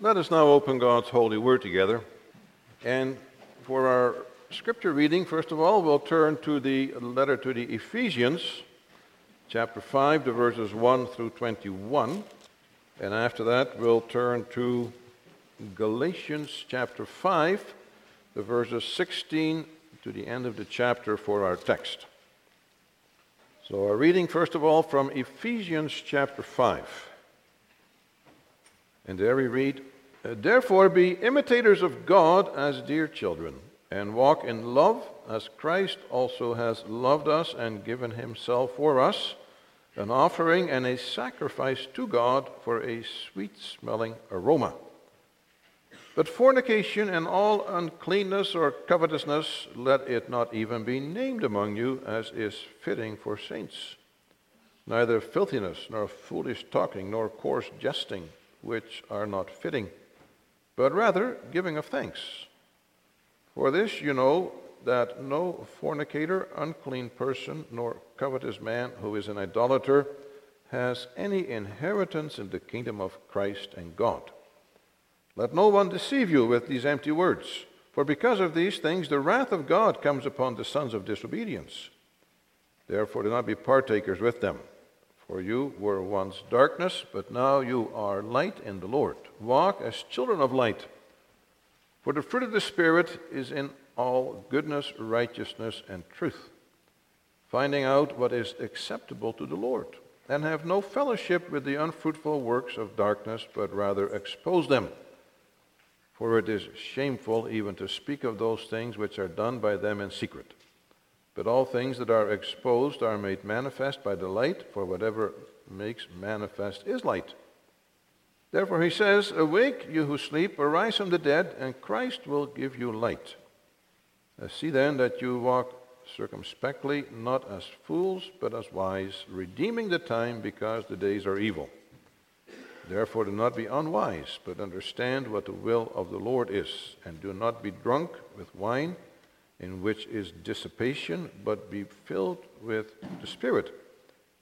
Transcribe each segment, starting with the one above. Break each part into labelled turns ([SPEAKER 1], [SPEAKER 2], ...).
[SPEAKER 1] Let us now open God's holy word together. And for our scripture reading, first of all, we'll turn to the letter to the Ephesians, chapter 5, the verses 1 through 21. And after that, we'll turn to Galatians chapter 5, the verses 16 to the end of the chapter for our text. So, our reading, first of all, from Ephesians chapter 5. And there we read, Uh, therefore be imitators of God as dear children, and walk in love as Christ also has loved us and given himself for us, an offering and a sacrifice to God for a sweet smelling aroma. But fornication and all uncleanness or covetousness, let it not even be named among you as is fitting for saints. Neither filthiness, nor foolish talking, nor coarse jesting which are not fitting, but rather giving of thanks. For this you know that no fornicator, unclean person, nor covetous man who is an idolater has any inheritance in the kingdom of Christ and God. Let no one deceive you with these empty words, for because of these things the wrath of God comes upon the sons of disobedience. Therefore, do not be partakers with them. For you were once darkness, but now you are light in the Lord. Walk as children of light. For the fruit of the Spirit is in all goodness, righteousness, and truth, finding out what is acceptable to the Lord, and have no fellowship with the unfruitful works of darkness, but rather expose them. For it is shameful even to speak of those things which are done by them in secret. But all things that are exposed are made manifest by the light, for whatever makes manifest is light. Therefore he says, Awake, you who sleep, arise from the dead, and Christ will give you light. Uh, see then that you walk circumspectly, not as fools, but as wise, redeeming the time because the days are evil. Therefore do not be unwise, but understand what the will of the Lord is, and do not be drunk with wine in which is dissipation, but be filled with the Spirit,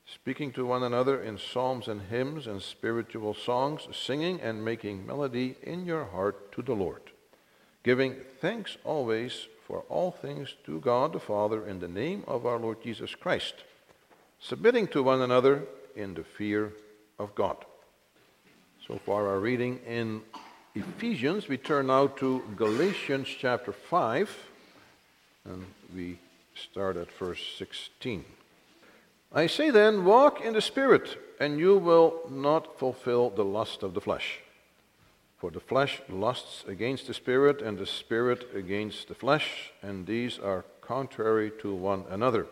[SPEAKER 1] speaking to one another in psalms and hymns and spiritual songs, singing and making melody in your heart to the Lord, giving thanks always for all things to God the Father in the name of our Lord Jesus Christ, submitting to one another in the fear of God. So far, our reading in Ephesians. We turn now to Galatians chapter 5 and we start at verse 16. I say then, walk in the Spirit, and you will not fulfill the lust of the flesh. For the flesh lusts against the Spirit, and the Spirit against the flesh, and these are contrary to one another,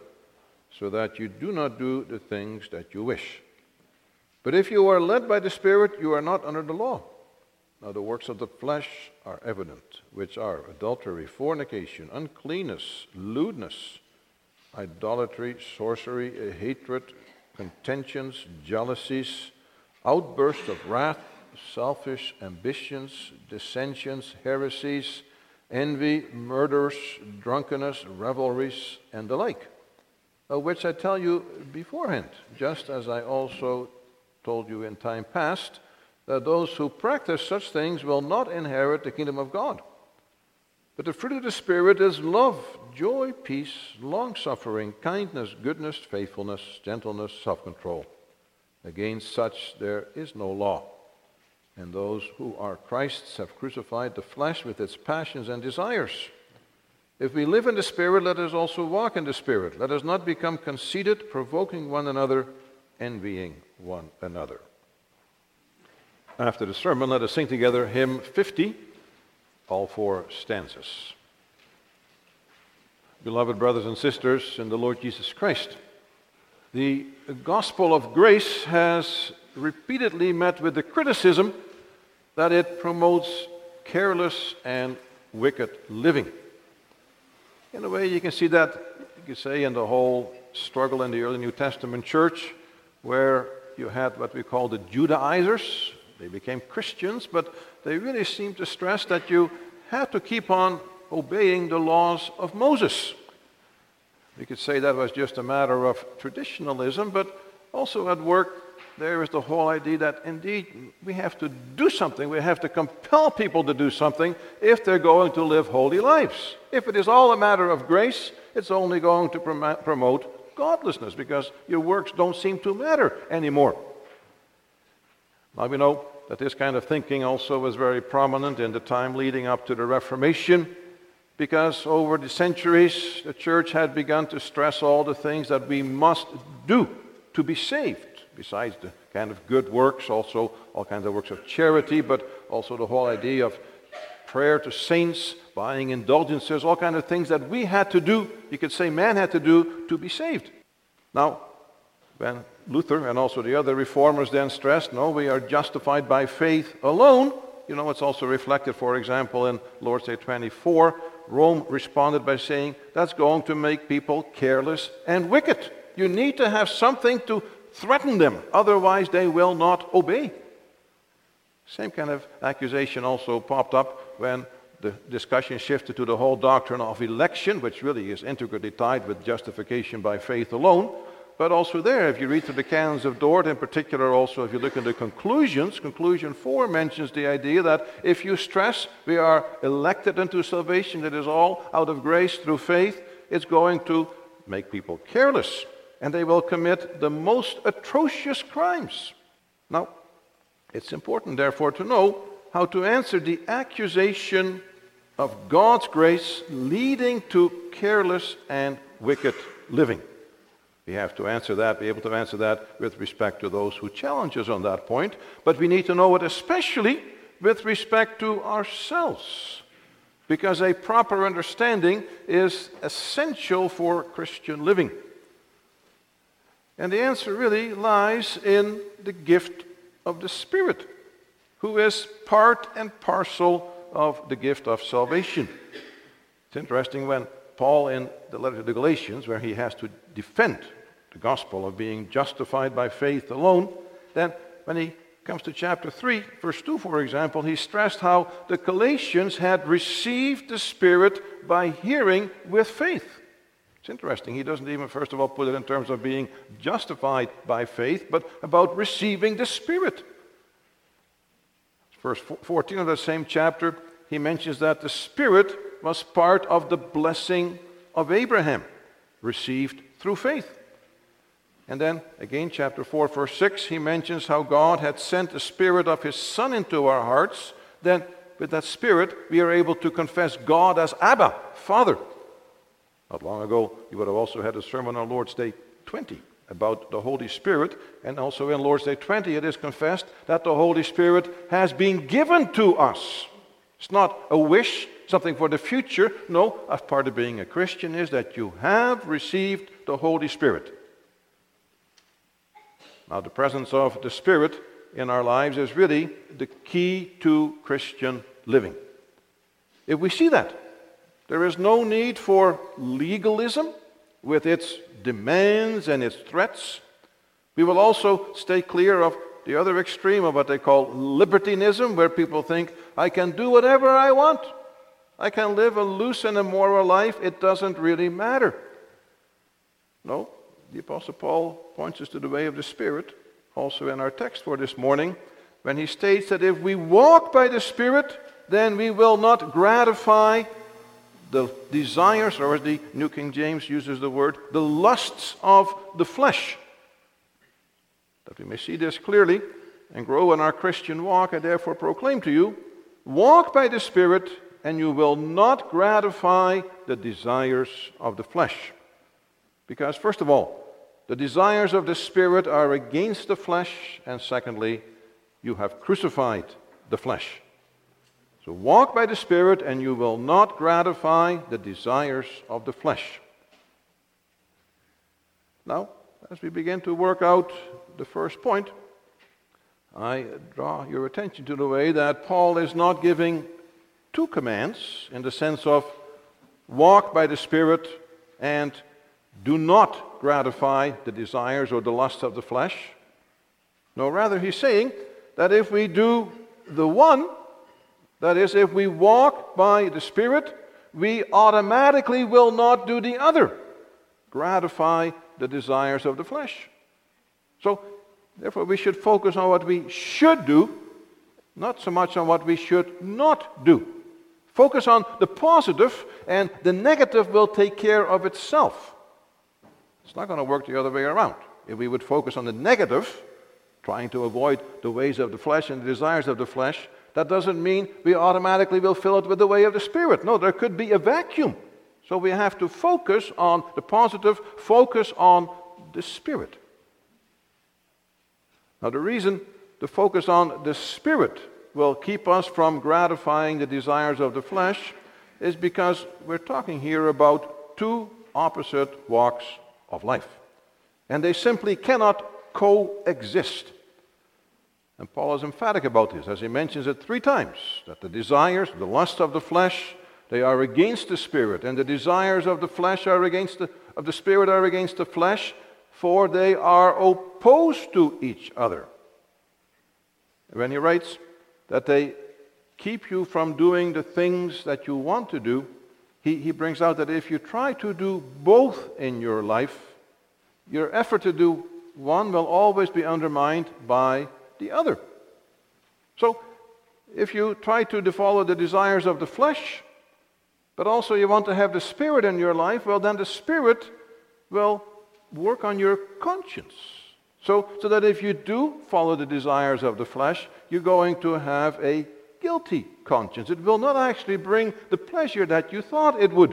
[SPEAKER 1] so that you do not do the things that you wish. But if you are led by the Spirit, you are not under the law. Now, the works of the flesh are evident, which are adultery, fornication, uncleanness, lewdness, idolatry, sorcery, hatred, contentions, jealousies, outbursts of wrath, selfish ambitions, dissensions, heresies, envy, murders, drunkenness, revelries, and the like, of which I tell you beforehand, just as I also told you in time past that those who practice such things will not inherit the kingdom of God. But the fruit of the Spirit is love, joy, peace, long suffering, kindness, goodness, faithfulness, gentleness, self control. Against such there is no law. And those who are Christ's have crucified the flesh with its passions and desires. If we live in the Spirit, let us also walk in the Spirit. Let us not become conceited, provoking one another, envying one another. After the sermon, let us sing together hymn 50, all four stanzas. Beloved brothers and sisters in the Lord Jesus Christ, the gospel of grace has repeatedly met with the criticism that it promotes careless and wicked living. In a way, you can see that, you could say, in the whole struggle in the early New Testament church, where you had what we call the Judaizers, they became Christians, but they really seemed to stress that you had to keep on obeying the laws of Moses. We could say that was just a matter of traditionalism, but also at work there is the whole idea that indeed we have to do something. We have to compel people to do something if they're going to live holy lives. If it is all a matter of grace, it's only going to promote godlessness because your works don't seem to matter anymore. Now we know that this kind of thinking also was very prominent in the time leading up to the Reformation because over the centuries the church had begun to stress all the things that we must do to be saved, besides the kind of good works, also all kinds of works of charity, but also the whole idea of prayer to saints, buying indulgences, all kinds of things that we had to do, you could say man had to do to be saved. Now, when Luther and also the other reformers then stressed, no, we are justified by faith alone. You know, it's also reflected, for example, in Lord's Day 24. Rome responded by saying, that's going to make people careless and wicked. You need to have something to threaten them, otherwise, they will not obey. Same kind of accusation also popped up when the discussion shifted to the whole doctrine of election, which really is integrally tied with justification by faith alone. But also there, if you read through the canons of Dort, in particular, also if you look into conclusions, conclusion four mentions the idea that if you stress we are elected into salvation, it is all out of grace through faith, it's going to make people careless and they will commit the most atrocious crimes. Now, it's important, therefore, to know how to answer the accusation of God's grace leading to careless and wicked living. We have to answer that, be able to answer that with respect to those who challenge us on that point, but we need to know it especially with respect to ourselves, because a proper understanding is essential for Christian living. And the answer really lies in the gift of the Spirit, who is part and parcel of the gift of salvation. It's interesting when Paul, in the letter to the Galatians, where he has to defend the gospel of being justified by faith alone, then when he comes to chapter 3, verse 2, for example, he stressed how the Galatians had received the Spirit by hearing with faith. It's interesting. He doesn't even, first of all, put it in terms of being justified by faith, but about receiving the Spirit. Verse 14 of the same chapter, he mentions that the Spirit was part of the blessing of Abraham, received through faith. And then, again, chapter 4, verse 6, he mentions how God had sent the Spirit of His Son into our hearts. Then, with that Spirit, we are able to confess God as Abba, Father. Not long ago, you would have also had a sermon on Lord's Day 20 about the Holy Spirit. And also in Lord's Day 20, it is confessed that the Holy Spirit has been given to us. It's not a wish, something for the future. No, a part of being a Christian is that you have received the Holy Spirit. Now, the presence of the Spirit in our lives is really the key to Christian living. If we see that, there is no need for legalism with its demands and its threats. We will also stay clear of the other extreme of what they call libertinism, where people think, I can do whatever I want. I can live a loose and immoral life. It doesn't really matter. No, the Apostle Paul points us to the way of the Spirit, also in our text for this morning, when he states that if we walk by the Spirit, then we will not gratify the desires, or as the New King James uses the word, the lusts of the flesh. That we may see this clearly and grow in our Christian walk, I therefore proclaim to you walk by the Spirit, and you will not gratify the desires of the flesh. Because, first of all, the desires of the Spirit are against the flesh, and secondly, you have crucified the flesh. So walk by the Spirit, and you will not gratify the desires of the flesh. Now, as we begin to work out the first point, I draw your attention to the way that Paul is not giving two commands in the sense of walk by the Spirit and do not gratify the desires or the lusts of the flesh. No, rather, he's saying that if we do the one, that is, if we walk by the Spirit, we automatically will not do the other, gratify the desires of the flesh. So, Therefore, we should focus on what we should do, not so much on what we should not do. Focus on the positive, and the negative will take care of itself. It's not going to work the other way around. If we would focus on the negative, trying to avoid the ways of the flesh and the desires of the flesh, that doesn't mean we automatically will fill it with the way of the Spirit. No, there could be a vacuum. So we have to focus on the positive, focus on the Spirit. Now, the reason to focus on the Spirit will keep us from gratifying the desires of the flesh is because we're talking here about two opposite walks of life. And they simply cannot coexist. And Paul is emphatic about this, as he mentions it three times that the desires, the lust of the flesh, they are against the spirit, and the desires of the flesh are against the, of the spirit are against the flesh, for they are opposed to each other. When he writes that they keep you from doing the things that you want to do, he, he brings out that if you try to do both in your life, your effort to do one will always be undermined by the other. So, if you try to follow the desires of the flesh, but also you want to have the Spirit in your life, well, then the Spirit will work on your conscience. So, so that if you do follow the desires of the flesh, you're going to have a guilty conscience. It will not actually bring the pleasure that you thought it would.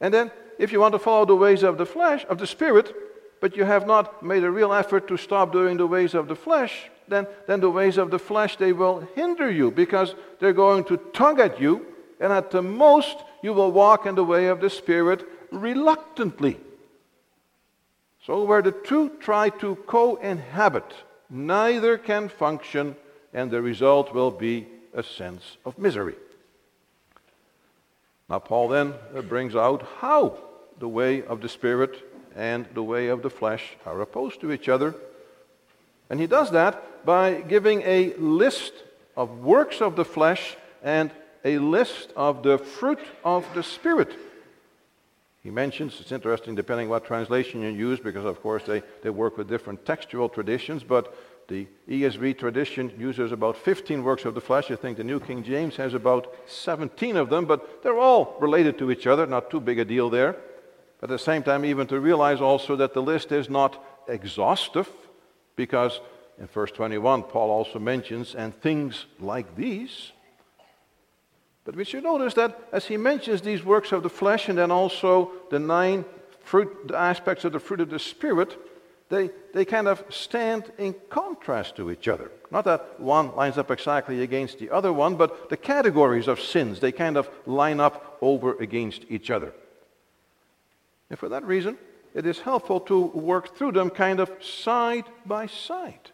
[SPEAKER 1] And then, if you want to follow the ways of the flesh, of the Spirit, but you have not made a real effort to stop doing the ways of the flesh, then, then the ways of the flesh, they will hinder you because they're going to tug at you, and at the most, you will walk in the way of the Spirit reluctantly. So, where the two try to co inhabit, neither can function, and the result will be a sense of misery. Now, Paul then uh, brings out how the way of the Spirit and the way of the flesh are opposed to each other. And he does that by giving a list of works of the flesh and a list of the fruit of the Spirit. He mentions, it's interesting depending what translation you use, because of course they, they work with different textual traditions, but the ESV tradition uses about 15 works of the flesh. I think the New King James has about 17 of them, but they're all related to each other, not too big a deal there. But at the same time, even to realize also that the list is not exhaustive, because in verse 21, Paul also mentions, and things like these. But we should notice that as he mentions these works of the flesh and then also the nine fruit, the aspects of the fruit of the Spirit, they, they kind of stand in contrast to each other. Not that one lines up exactly against the other one, but the categories of sins, they kind of line up over against each other. And for that reason, it is helpful to work through them kind of side by side.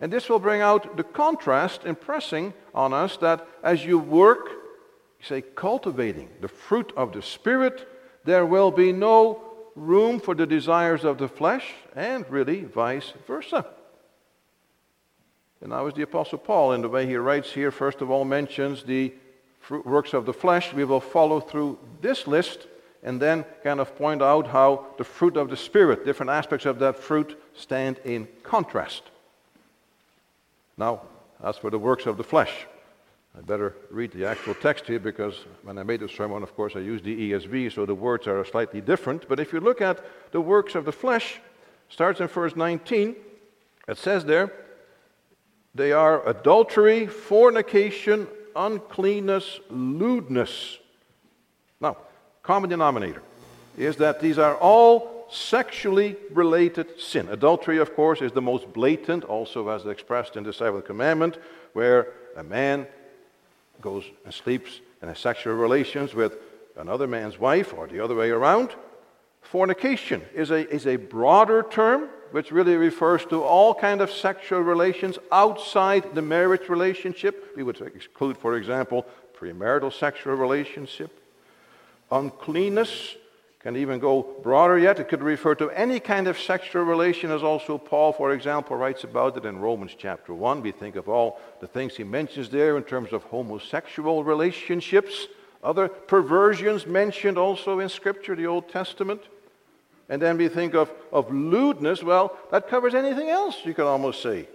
[SPEAKER 1] And this will bring out the contrast, impressing on us that as you work, say, cultivating the fruit of the Spirit, there will be no room for the desires of the flesh, and really vice versa. And now, as the Apostle Paul, in the way he writes here, first of all mentions the works of the flesh. We will follow through this list and then kind of point out how the fruit of the Spirit, different aspects of that fruit, stand in contrast. Now, as for the works of the flesh, I better read the actual text here because when I made the sermon, of course, I used the ESV, so the words are slightly different. But if you look at the works of the flesh, starts in verse 19, it says there, they are adultery, fornication, uncleanness, lewdness. Now, common denominator is that these are all sexually related sin. Adultery, of course, is the most blatant, also as expressed in the seventh commandment, where a man goes and sleeps in a sexual relations with another man's wife or the other way around. Fornication is a, is a broader term which really refers to all kind of sexual relations outside the marriage relationship. We would exclude, for example, premarital sexual relationship, Uncleanness can even go broader yet. It could refer to any kind of sexual relation, as also Paul, for example, writes about it in Romans chapter 1. We think of all the things he mentions there in terms of homosexual relationships, other perversions mentioned also in Scripture, the Old Testament. And then we think of, of lewdness, well, that covers anything else, you could almost say.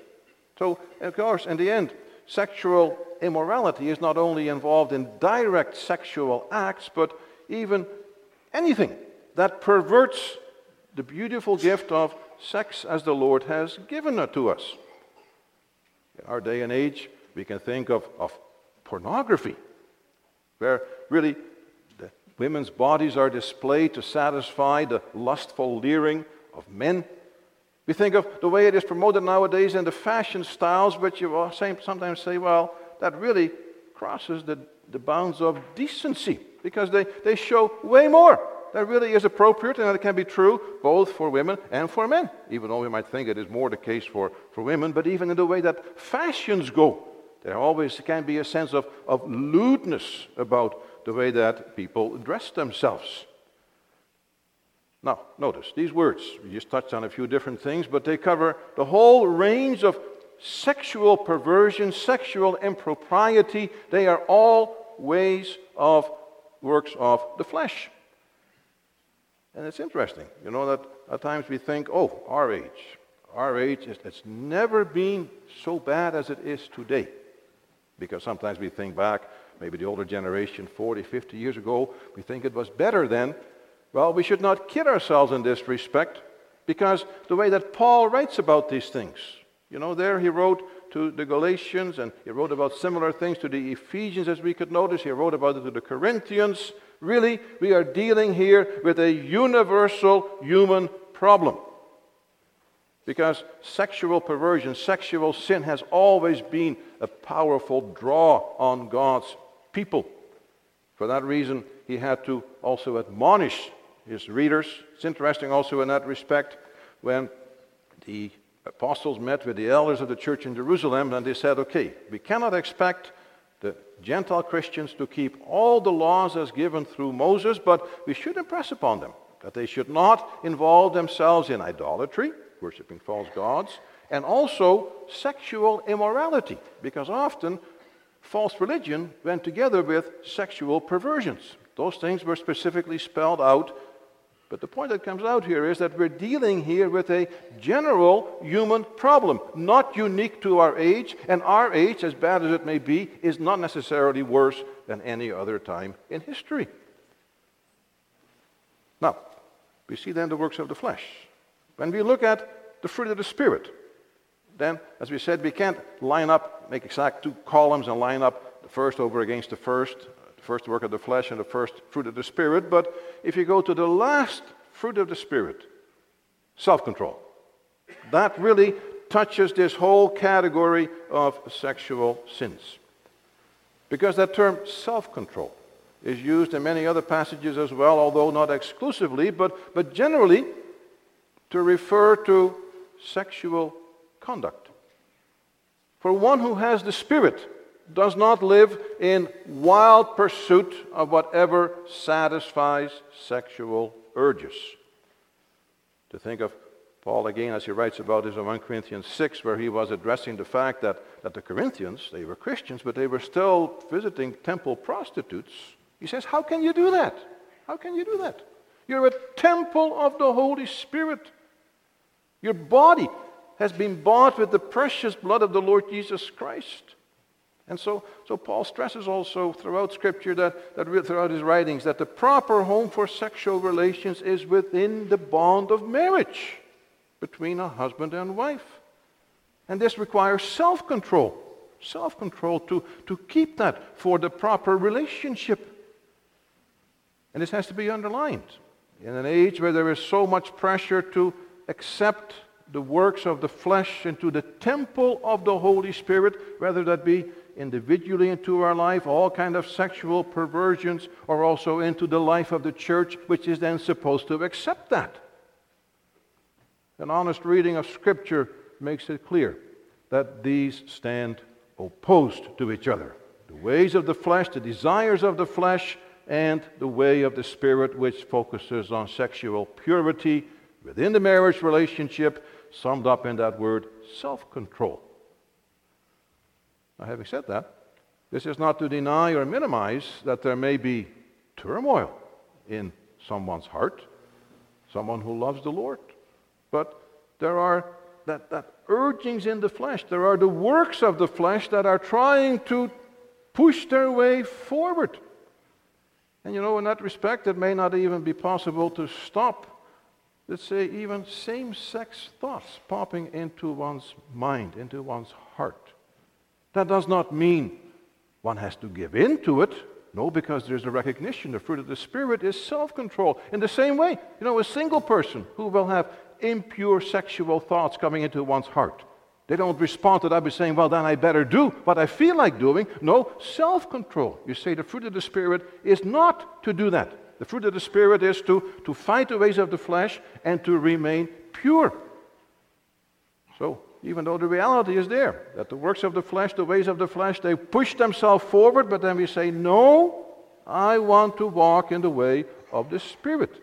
[SPEAKER 1] So, of course, in the end, sexual immorality is not only involved in direct sexual acts, but even anything that perverts the beautiful gift of sex as the Lord has given it to us. In our day and age, we can think of, of pornography, where really the women's bodies are displayed to satisfy the lustful leering of men. We think of the way it is promoted nowadays in the fashion styles, which you sometimes say, well, that really crosses the, the bounds of decency because they, they show way more that really is appropriate and that can be true both for women and for men, even though we might think it is more the case for, for women, but even in the way that fashions go. There always can be a sense of, of lewdness about the way that people dress themselves. Now, notice these words. We just touched on a few different things, but they cover the whole range of sexual perversion, sexual impropriety. They are all ways of works of the flesh. And it's interesting, you know, that at times we think, oh, our age, our age, it's never been so bad as it is today. Because sometimes we think back, maybe the older generation, 40, 50 years ago, we think it was better then. Well, we should not kid ourselves in this respect, because the way that Paul writes about these things, you know, there he wrote to the Galatians and he wrote about similar things to the Ephesians, as we could notice. He wrote about it to the Corinthians. Really, we are dealing here with a universal human problem. Because sexual perversion, sexual sin has always been a powerful draw on God's people. For that reason, he had to also admonish his readers. It's interesting also in that respect when the apostles met with the elders of the church in Jerusalem and they said, okay, we cannot expect the Gentile Christians to keep all the laws as given through Moses, but we should impress upon them that they should not involve themselves in idolatry, worshiping false gods, and also sexual immorality, because often false religion went together with sexual perversions. Those things were specifically spelled out but the point that comes out here is that we're dealing here with a general human problem, not unique to our age, and our age, as bad as it may be, is not necessarily worse than any other time in history. Now, we see then the works of the flesh. When we look at the fruit of the Spirit, then, as we said, we can't line up, make exact two columns and line up the first over against the first, first work of the flesh and the first fruit of the Spirit. But if you go to the last fruit of the Spirit, self control, that really touches this whole category of sexual sins. Because that term self control is used in many other passages as well, although not exclusively, but, but generally to refer to sexual conduct. For one who has the Spirit, does not live in wild pursuit of whatever satisfies sexual urges. To think of Paul again as he writes about this in 1 Corinthians 6, where he was addressing the fact that, that the Corinthians, they were Christians, but they were still visiting temple prostitutes. He says, How can you do that? How can you do that? You're a temple of the Holy Spirit. Your body has been bought with the precious blood of the Lord Jesus Christ. And so, so Paul stresses also throughout Scripture that, that throughout his writings that the proper home for sexual relations is within the bond of marriage between a husband and wife. And this requires self control. Self control to, to keep that for the proper relationship. And this has to be underlined. In an age where there is so much pressure to accept the works of the flesh into the temple of the Holy Spirit, whether that be individually into our life, all kind of sexual perversions, or also into the life of the church, which is then supposed to accept that. An honest reading of Scripture makes it clear that these stand opposed to each other. The ways of the flesh, the desires of the flesh, and the way of the Spirit, which focuses on sexual purity within the marriage relationship, summed up in that word self control. Now, having said that, this is not to deny or minimize that there may be turmoil in someone's heart. someone who loves the Lord. But there are that, that urgings in the flesh, there are the works of the flesh that are trying to push their way forward. And you know, in that respect, it may not even be possible to stop, let's say, even same sex thoughts popping into one's mind, into one's heart. That does not mean one has to give in to it. No, because there's a recognition the fruit of the Spirit is self control. In the same way, you know, a single person who will have impure sexual thoughts coming into one's heart. They don't respond to that by saying, well, then I better do what I feel like doing. No, self control. You say the fruit of the Spirit is not to do that. The fruit of the Spirit is to, to fight the ways of the flesh and to remain pure. So, even though the reality is there, that the works of the flesh, the ways of the flesh, they push themselves forward, but then we say, no, I want to walk in the way of the Spirit.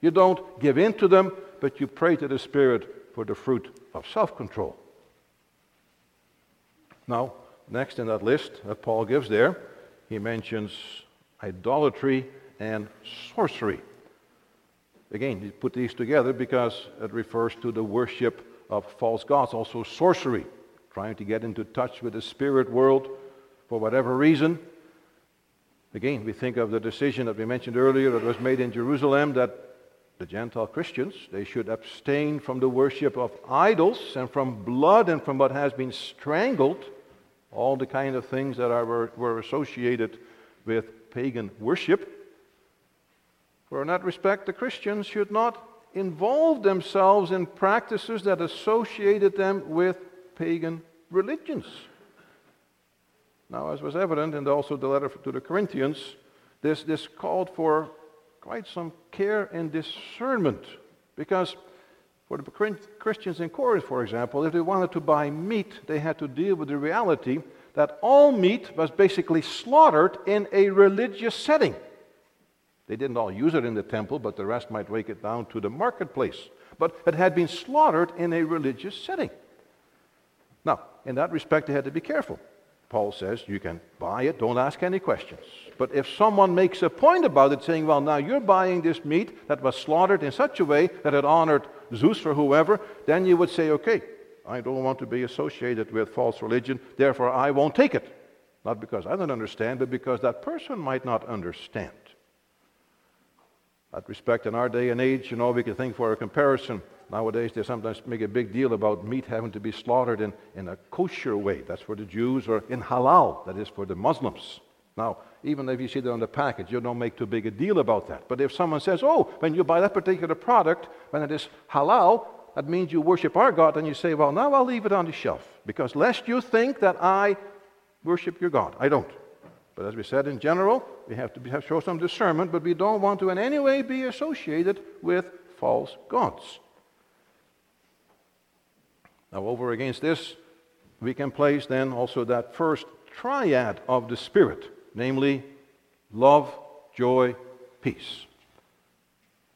[SPEAKER 1] You don't give in to them, but you pray to the Spirit for the fruit of self control. Now, next in that list that Paul gives there, he mentions idolatry and sorcery. Again, he put these together because it refers to the worship of false gods, also sorcery, trying to get into touch with the spirit world for whatever reason. Again, we think of the decision that we mentioned earlier that was made in Jerusalem that the Gentile Christians, they should abstain from the worship of idols and from blood and from what has been strangled all the kind of things that are, were, were associated with pagan worship. For in that respect, the Christians should not involve themselves in practices that associated them with pagan religions. Now, as was evident in also the letter to the Corinthians, this, this called for quite some care and discernment because for the Christians in Corinth, for example, if they wanted to buy meat, they had to deal with the reality that all meat was basically slaughtered in a religious setting. They didn't all use it in the temple, but the rest might take it down to the marketplace. But it had been slaughtered in a religious setting. Now, in that respect, they had to be careful. Paul says you can buy it, don't ask any questions. But if someone makes a point about it, saying, well, now you're buying this meat that was slaughtered in such a way that it honored Zeus or whoever, then you would say, okay, I don't want to be associated with false religion, therefore I won't take it. Not because I don't understand, but because that person might not understand. That respect in our day and age, you know, we can think for a comparison. Nowadays, they sometimes make a big deal about meat having to be slaughtered in, in a kosher way. That's for the Jews, or in halal, that is for the Muslims. Now, even if you see that on the package, you don't make too big a deal about that. But if someone says, oh, when you buy that particular product, when it is halal, that means you worship our God, and you say, well, now I'll leave it on the shelf. Because lest you think that I worship your God. I don't. But as we said in general, we have to have, show some discernment, but we don't want to in any way be associated with false gods. Now, over against this, we can place then also that first triad of the Spirit namely love, joy, peace.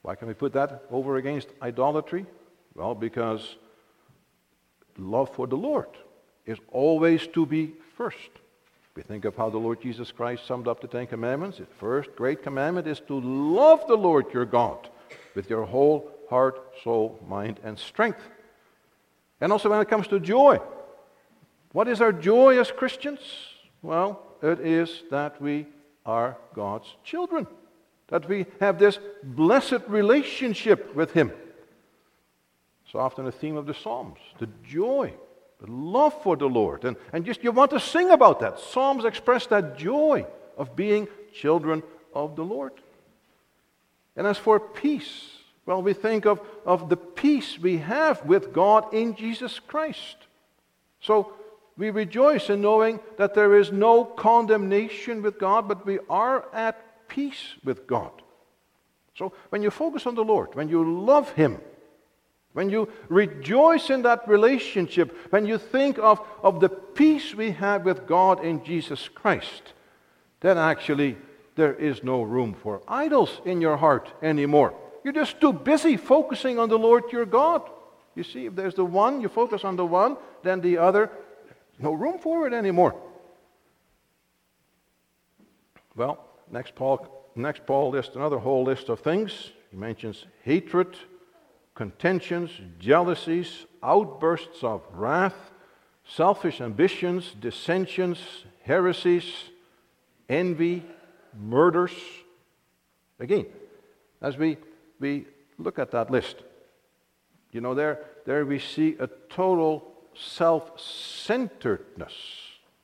[SPEAKER 1] Why can we put that over against idolatry? Well, because love for the Lord is always to be first. We think of how the Lord Jesus Christ summed up the Ten Commandments. The first great commandment is to love the Lord your God with your whole heart, soul, mind, and strength. And also when it comes to joy, what is our joy as Christians? Well, it is that we are God's children, that we have this blessed relationship with Him. So often the theme of the Psalms, the joy, love for the Lord. And, and just you want to sing about that. Psalms express that joy of being children of the Lord. And as for peace, well, we think of, of the peace we have with God in Jesus Christ. So we rejoice in knowing that there is no condemnation with God, but we are at peace with God. So when you focus on the Lord, when you love Him, when you rejoice in that relationship, when you think of, of the peace we have with God in Jesus Christ, then actually there is no room for idols in your heart anymore. You're just too busy focusing on the Lord your God. You see, if there's the one, you focus on the one, then the other no room for it anymore. Well, next Paul, next Paul lists another whole list of things. He mentions hatred, contentions, jealousies, outbursts of wrath, selfish ambitions, dissensions, heresies, envy, murders. Again, as we, we look at that list, you know, there, there we see a total self centeredness,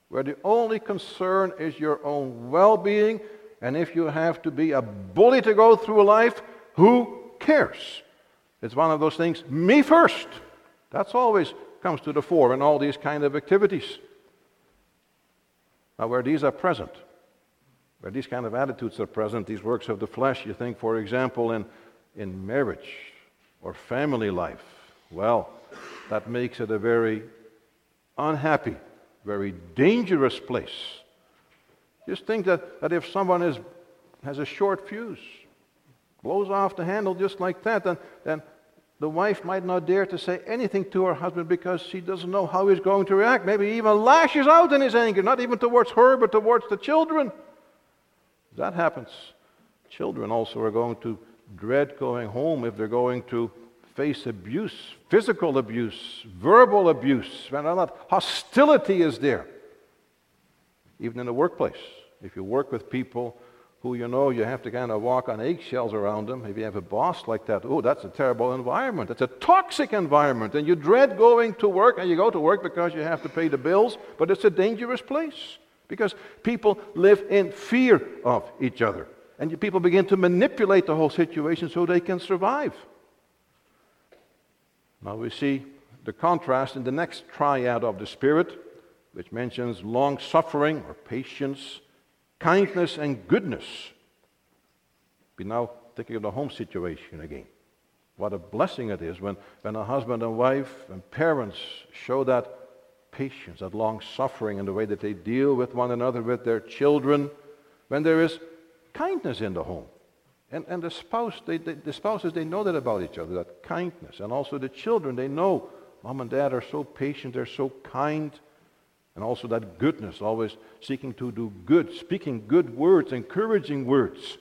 [SPEAKER 1] where the only concern is your own well being, and if you have to be a bully to go through life, who cares? It's one of those things, me first. That's always comes to the fore in all these kind of activities. Now, where these are present, where these kind of attitudes are present, these works of the flesh, you think, for example, in, in marriage or family life, well, that makes it a very unhappy, very dangerous place. Just think that, that if someone is, has a short fuse, blows off the handle just like that, then, then the wife might not dare to say anything to her husband because she doesn't know how he's going to react. Maybe even lashes out in his anger, not even towards her, but towards the children. That happens. Children also are going to dread going home if they're going to face abuse, physical abuse, verbal abuse, when not hostility is there. Even in the workplace. If you work with people who you know you have to kind of walk on eggshells around them. If you have a boss like that, oh, that's a terrible environment. It's a toxic environment, and you dread going to work, and you go to work because you have to pay the bills, but it's a dangerous place because people live in fear of each other. And people begin to manipulate the whole situation so they can survive. Now we see the contrast in the next triad of the Spirit, which mentions long suffering or patience kindness and goodness. Be now thinking of the home situation again. What a blessing it is when, when a husband and wife and parents show that patience, that long suffering in the way that they deal with one another, with their children, when there is kindness in the home. And, and the, spouse, they, they, the spouses, they know that about each other, that kindness. And also the children, they know mom and dad are so patient, they're so kind. And also that goodness, always seeking to do good, speaking good words, encouraging words.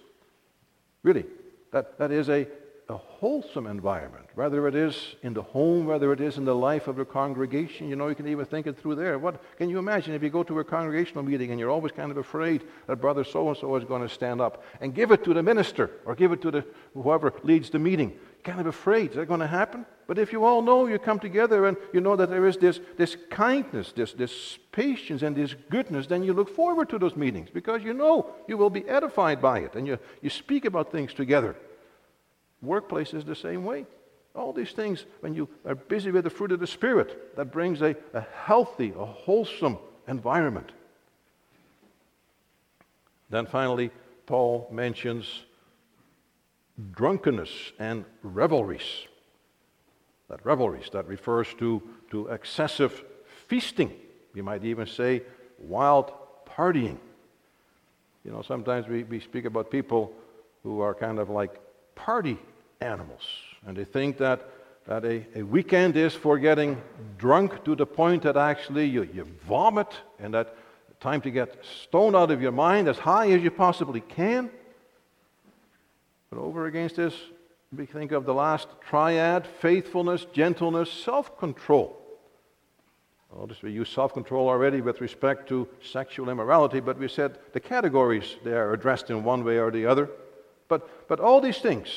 [SPEAKER 1] Really, that, that is a, a wholesome environment, whether it is in the home, whether it is in the life of a congregation. You know, you can even think it through there. What can you imagine if you go to a congregational meeting and you're always kind of afraid that brother so and so is going to stand up and give it to the minister or give it to the whoever leads the meeting? Kind of afraid. Is that going to happen? But if you all know, you come together and you know that there is this, this kindness, this, this patience, and this goodness, then you look forward to those meetings because you know you will be edified by it and you, you speak about things together. Workplace is the same way. All these things, when you are busy with the fruit of the Spirit, that brings a, a healthy, a wholesome environment. Then finally, Paul mentions drunkenness and revelries. That revelries, that refers to, to excessive feasting. You might even say wild partying. You know, sometimes we, we speak about people who are kind of like party animals. And they think that, that a, a weekend is for getting drunk to the point that actually you, you vomit and that time to get stoned out of your mind as high as you possibly can. But over against this, we think of the last triad faithfulness, gentleness, self control. Notice we use self control already with respect to sexual immorality, but we said the categories they are addressed in one way or the other. But, but all these things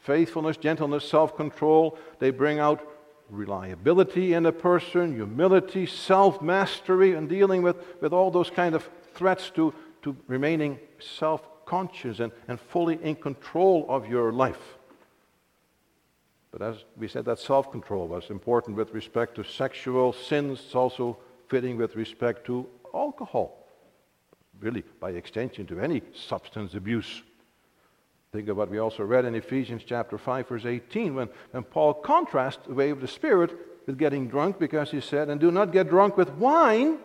[SPEAKER 1] faithfulness, gentleness, self control they bring out reliability in a person, humility, self mastery, and dealing with, with all those kind of threats to, to remaining self conscious and, and fully in control of your life. But as we said, that self control was important with respect to sexual sins. It's also fitting with respect to alcohol, really, by extension, to any substance abuse. Think of what we also read in Ephesians chapter 5, verse 18, when, when Paul contrasts the way of the Spirit with getting drunk, because he said, And do not get drunk with wine,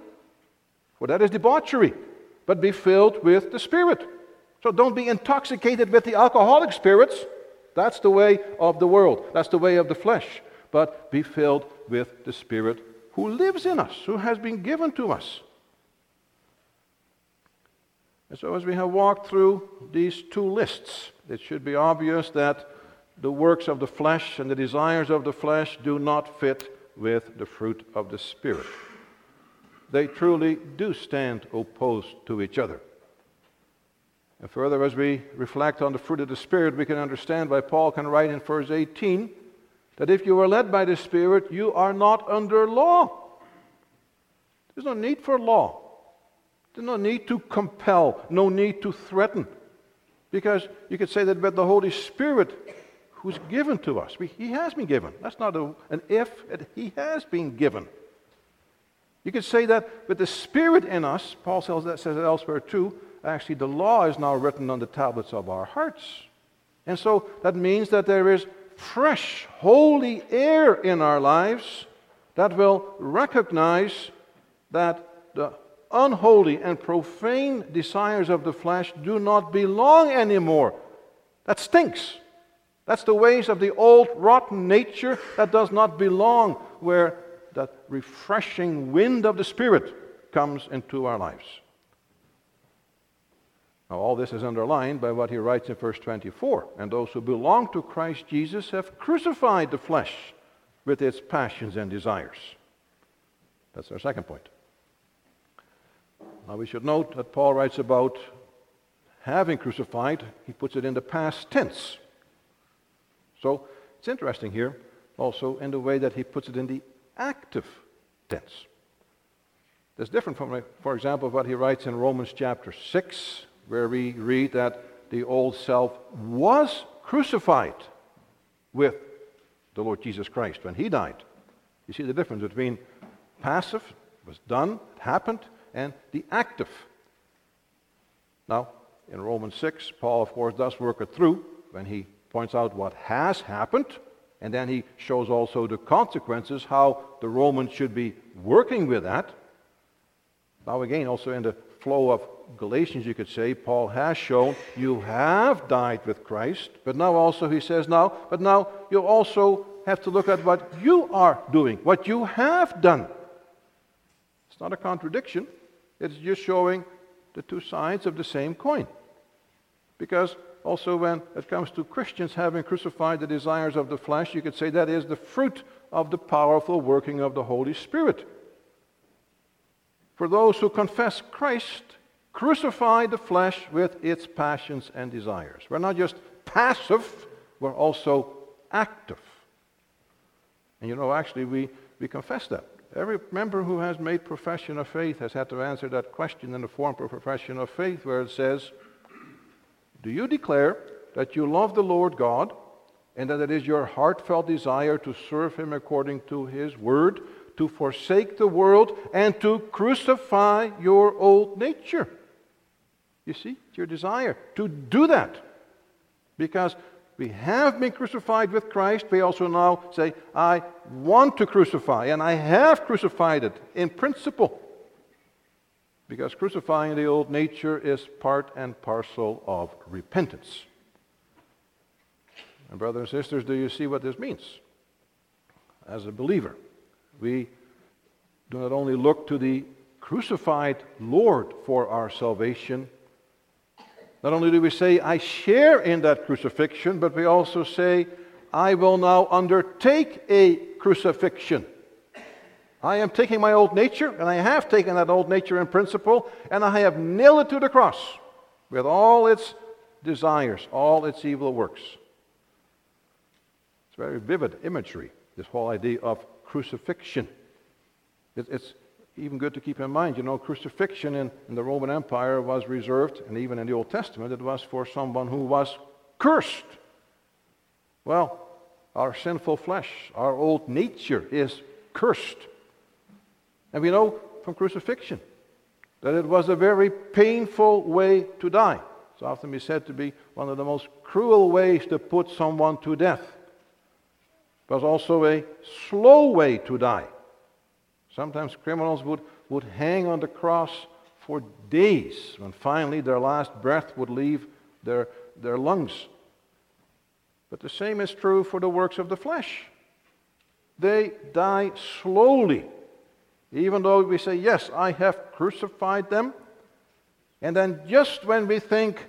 [SPEAKER 1] for that is debauchery, but be filled with the Spirit. So don't be intoxicated with the alcoholic spirits. That's the way of the world, that's the way of the flesh. But be filled with the Spirit who lives in us, who has been given to us. And so, as we have walked through these two lists, it should be obvious that the works of the flesh and the desires of the flesh do not fit with the fruit of the Spirit. They truly do stand opposed to each other. And further, as we reflect on the fruit of the Spirit, we can understand why Paul can write in verse 18 that if you are led by the Spirit, you are not under law. There's no need for law. There's no need to compel, no need to threaten. Because you could say that with the Holy Spirit who's given to us, He has been given. That's not a, an if, He has been given. You could say that with the Spirit in us, Paul says that says it elsewhere too, actually the law is now written on the tablets of our hearts. And so that means that there is fresh, holy air in our lives that will recognize that the unholy and profane desires of the flesh do not belong anymore. That stinks. That's the ways of the old rotten nature that does not belong where that refreshing wind of the Spirit comes into our lives. Now, all this is underlined by what he writes in verse 24. And those who belong to Christ Jesus have crucified the flesh with its passions and desires. That's our second point. Now, we should note that Paul writes about having crucified, he puts it in the past tense. So, it's interesting here also in the way that he puts it in the active tense. That's different from, for example, what he writes in Romans chapter 6, where we read that the old self was crucified with the Lord Jesus Christ when he died. You see the difference between passive, was done, it happened, and the active. Now, in Romans 6, Paul, of course, does work it through when he points out what has happened, and then he shows also the consequences, how the Romans should be working with that. Now, again, also in the flow of Galatians, you could say, Paul has shown you have died with Christ, but now also he says, now, but now you also have to look at what you are doing, what you have done. It's not a contradiction, it's just showing the two sides of the same coin. Because also, when it comes to Christians having crucified the desires of the flesh, you could say that is the fruit of the powerful working of the Holy Spirit. For those who confess Christ, crucify the flesh with its passions and desires. We're not just passive, we're also active. And you know, actually, we, we confess that. Every member who has made profession of faith has had to answer that question in the form of profession of faith, where it says, Do you declare that you love the Lord God and that it is your heartfelt desire to serve Him according to His word, to forsake the world, and to crucify your old nature? You see, it's your desire to do that. Because we have been crucified with Christ, we also now say, I want to crucify, and I have crucified it in principle. Because crucifying the old nature is part and parcel of repentance. And, brothers and sisters, do you see what this means? As a believer, we do not only look to the crucified Lord for our salvation, not only do we say, I share in that crucifixion, but we also say, I will now undertake a crucifixion. I am taking my old nature, and I have taken that old nature in principle, and I have nailed it to the cross with all its desires, all its evil works. It's very vivid imagery, this whole idea of crucifixion. It's, even good to keep in mind, you know, crucifixion in, in the Roman Empire was reserved, and even in the Old Testament, it was for someone who was cursed. Well, our sinful flesh, our old nature is cursed. And we know from crucifixion that it was a very painful way to die. It's often been said to be one of the most cruel ways to put someone to death. It was also a slow way to die. Sometimes criminals would, would hang on the cross for days when finally their last breath would leave their, their lungs. But the same is true for the works of the flesh. They die slowly, even though we say, Yes, I have crucified them. And then just when we think,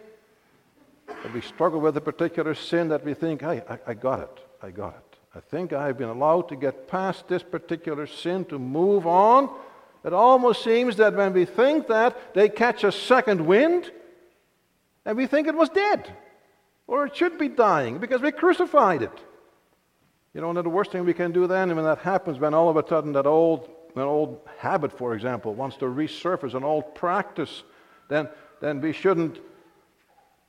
[SPEAKER 1] that we struggle with a particular sin that we think, hey, I, I got it, I got it. I think I've been allowed to get past this particular sin to move on. It almost seems that when we think that, they catch a second wind and we think it was dead or it should be dying because we crucified it. You know, and the worst thing we can do then, when that happens, when all of a sudden that old, an old habit, for example, wants to resurface, an old practice, then, then we shouldn't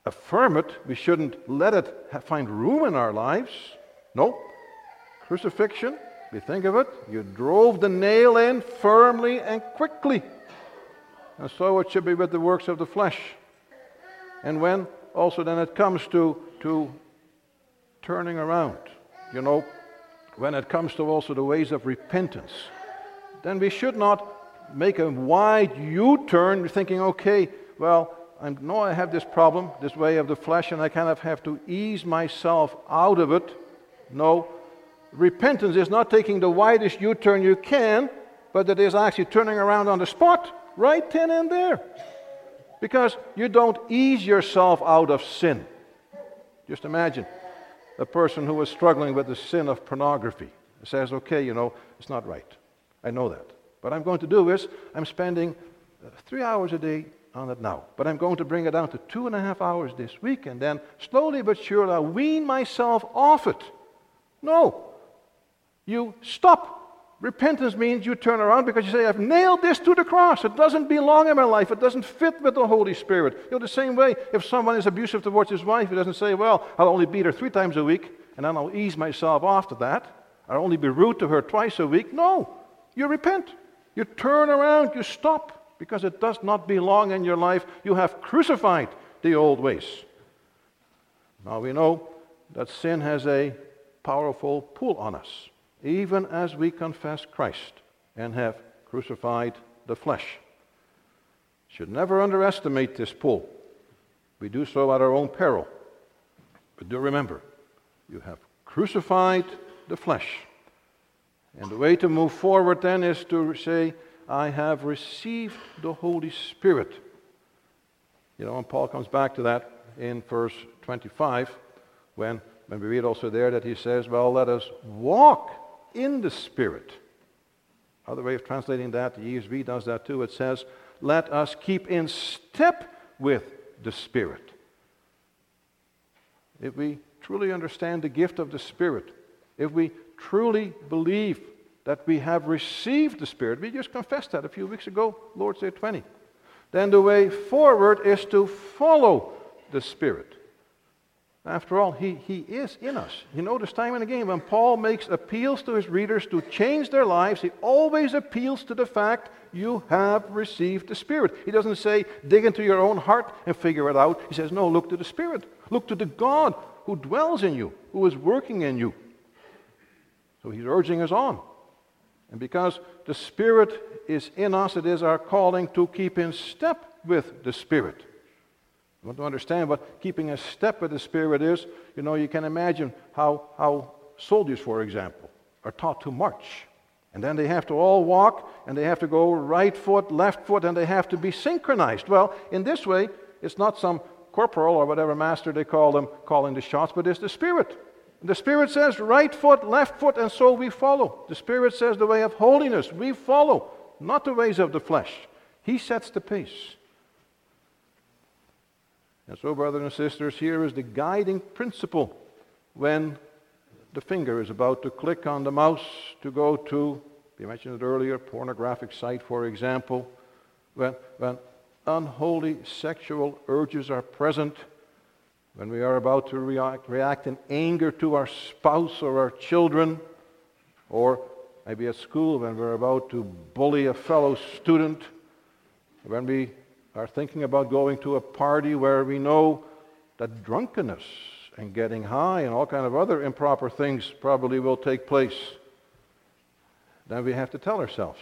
[SPEAKER 1] affirm it. We shouldn't let it find room in our lives. No. Crucifixion, we think of it, you drove the nail in firmly and quickly. And so it should be with the works of the flesh. And when also then it comes to, to turning around, you know, when it comes to also the ways of repentance, then we should not make a wide U turn thinking, okay, well, I know I have this problem, this way of the flesh, and I kind of have to ease myself out of it. No, repentance is not taking the widest U turn you can, but it is actually turning around on the spot, right then and there. Because you don't ease yourself out of sin. Just imagine a person who is struggling with the sin of pornography says, okay, you know, it's not right. I know that. What I'm going to do is, I'm spending uh, three hours a day on it now. But I'm going to bring it down to two and a half hours this week, and then slowly but surely I'll wean myself off it. No. You stop. Repentance means you turn around because you say, I've nailed this to the cross. It doesn't belong in my life. It doesn't fit with the Holy Spirit. You know, the same way, if someone is abusive towards his wife, he doesn't say, Well, I'll only beat her three times a week, and then I'll ease myself after that. I'll only be rude to her twice a week. No. You repent. You turn around. You stop because it does not belong in your life. You have crucified the old ways. Now we know that sin has a powerful pull on us, even as we confess Christ and have crucified the flesh. Should never underestimate this pull. We do so at our own peril. But do remember, you have crucified the flesh. And the way to move forward then is to say, I have received the Holy Spirit. You know, and Paul comes back to that in verse 25 when, when we read also there that he says, Well, let us walk in the Spirit. Other way of translating that, the ESV does that too. It says, Let us keep in step with the Spirit. If we truly understand the gift of the Spirit, if we truly believe that we have received the Spirit. We just confessed that a few weeks ago, Lord's Day 20. Then the way forward is to follow the Spirit. After all, he, he is in us. You notice time and again when Paul makes appeals to his readers to change their lives, he always appeals to the fact you have received the Spirit. He doesn't say, dig into your own heart and figure it out. He says, no, look to the Spirit. Look to the God who dwells in you, who is working in you. So he's urging us on. And because the Spirit is in us, it is our calling to keep in step with the Spirit. You want to understand what keeping a step with the Spirit is? You know, you can imagine how, how soldiers, for example, are taught to march. And then they have to all walk, and they have to go right foot, left foot, and they have to be synchronized. Well, in this way, it's not some corporal or whatever master they call them calling the shots, but it's the Spirit the Spirit says right foot, left foot, and so we follow. The Spirit says the way of holiness, we follow, not the ways of the flesh. He sets the pace. And so, brothers and sisters, here is the guiding principle when the finger is about to click on the mouse to go to, we mentioned it earlier, pornographic site, for example, when, when unholy sexual urges are present when we are about to react, react in anger to our spouse or our children, or maybe at school when we're about to bully a fellow student, when we are thinking about going to a party where we know that drunkenness and getting high and all kind of other improper things probably will take place, then we have to tell ourselves,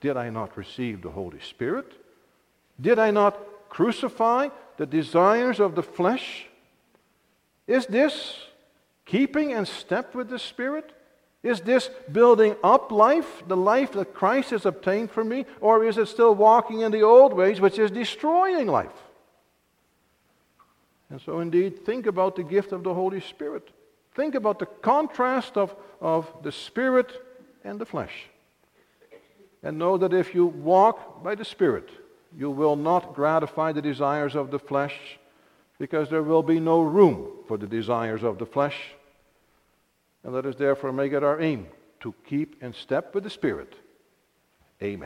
[SPEAKER 1] did I not receive the Holy Spirit? Did I not crucify the desires of the flesh? Is this keeping in step with the Spirit? Is this building up life, the life that Christ has obtained for me? Or is it still walking in the old ways, which is destroying life? And so, indeed, think about the gift of the Holy Spirit. Think about the contrast of, of the Spirit and the flesh. And know that if you walk by the Spirit, you will not gratify the desires of the flesh because there will be no room for the desires of the flesh. And let us therefore make it our aim to keep in step with the Spirit. Amen.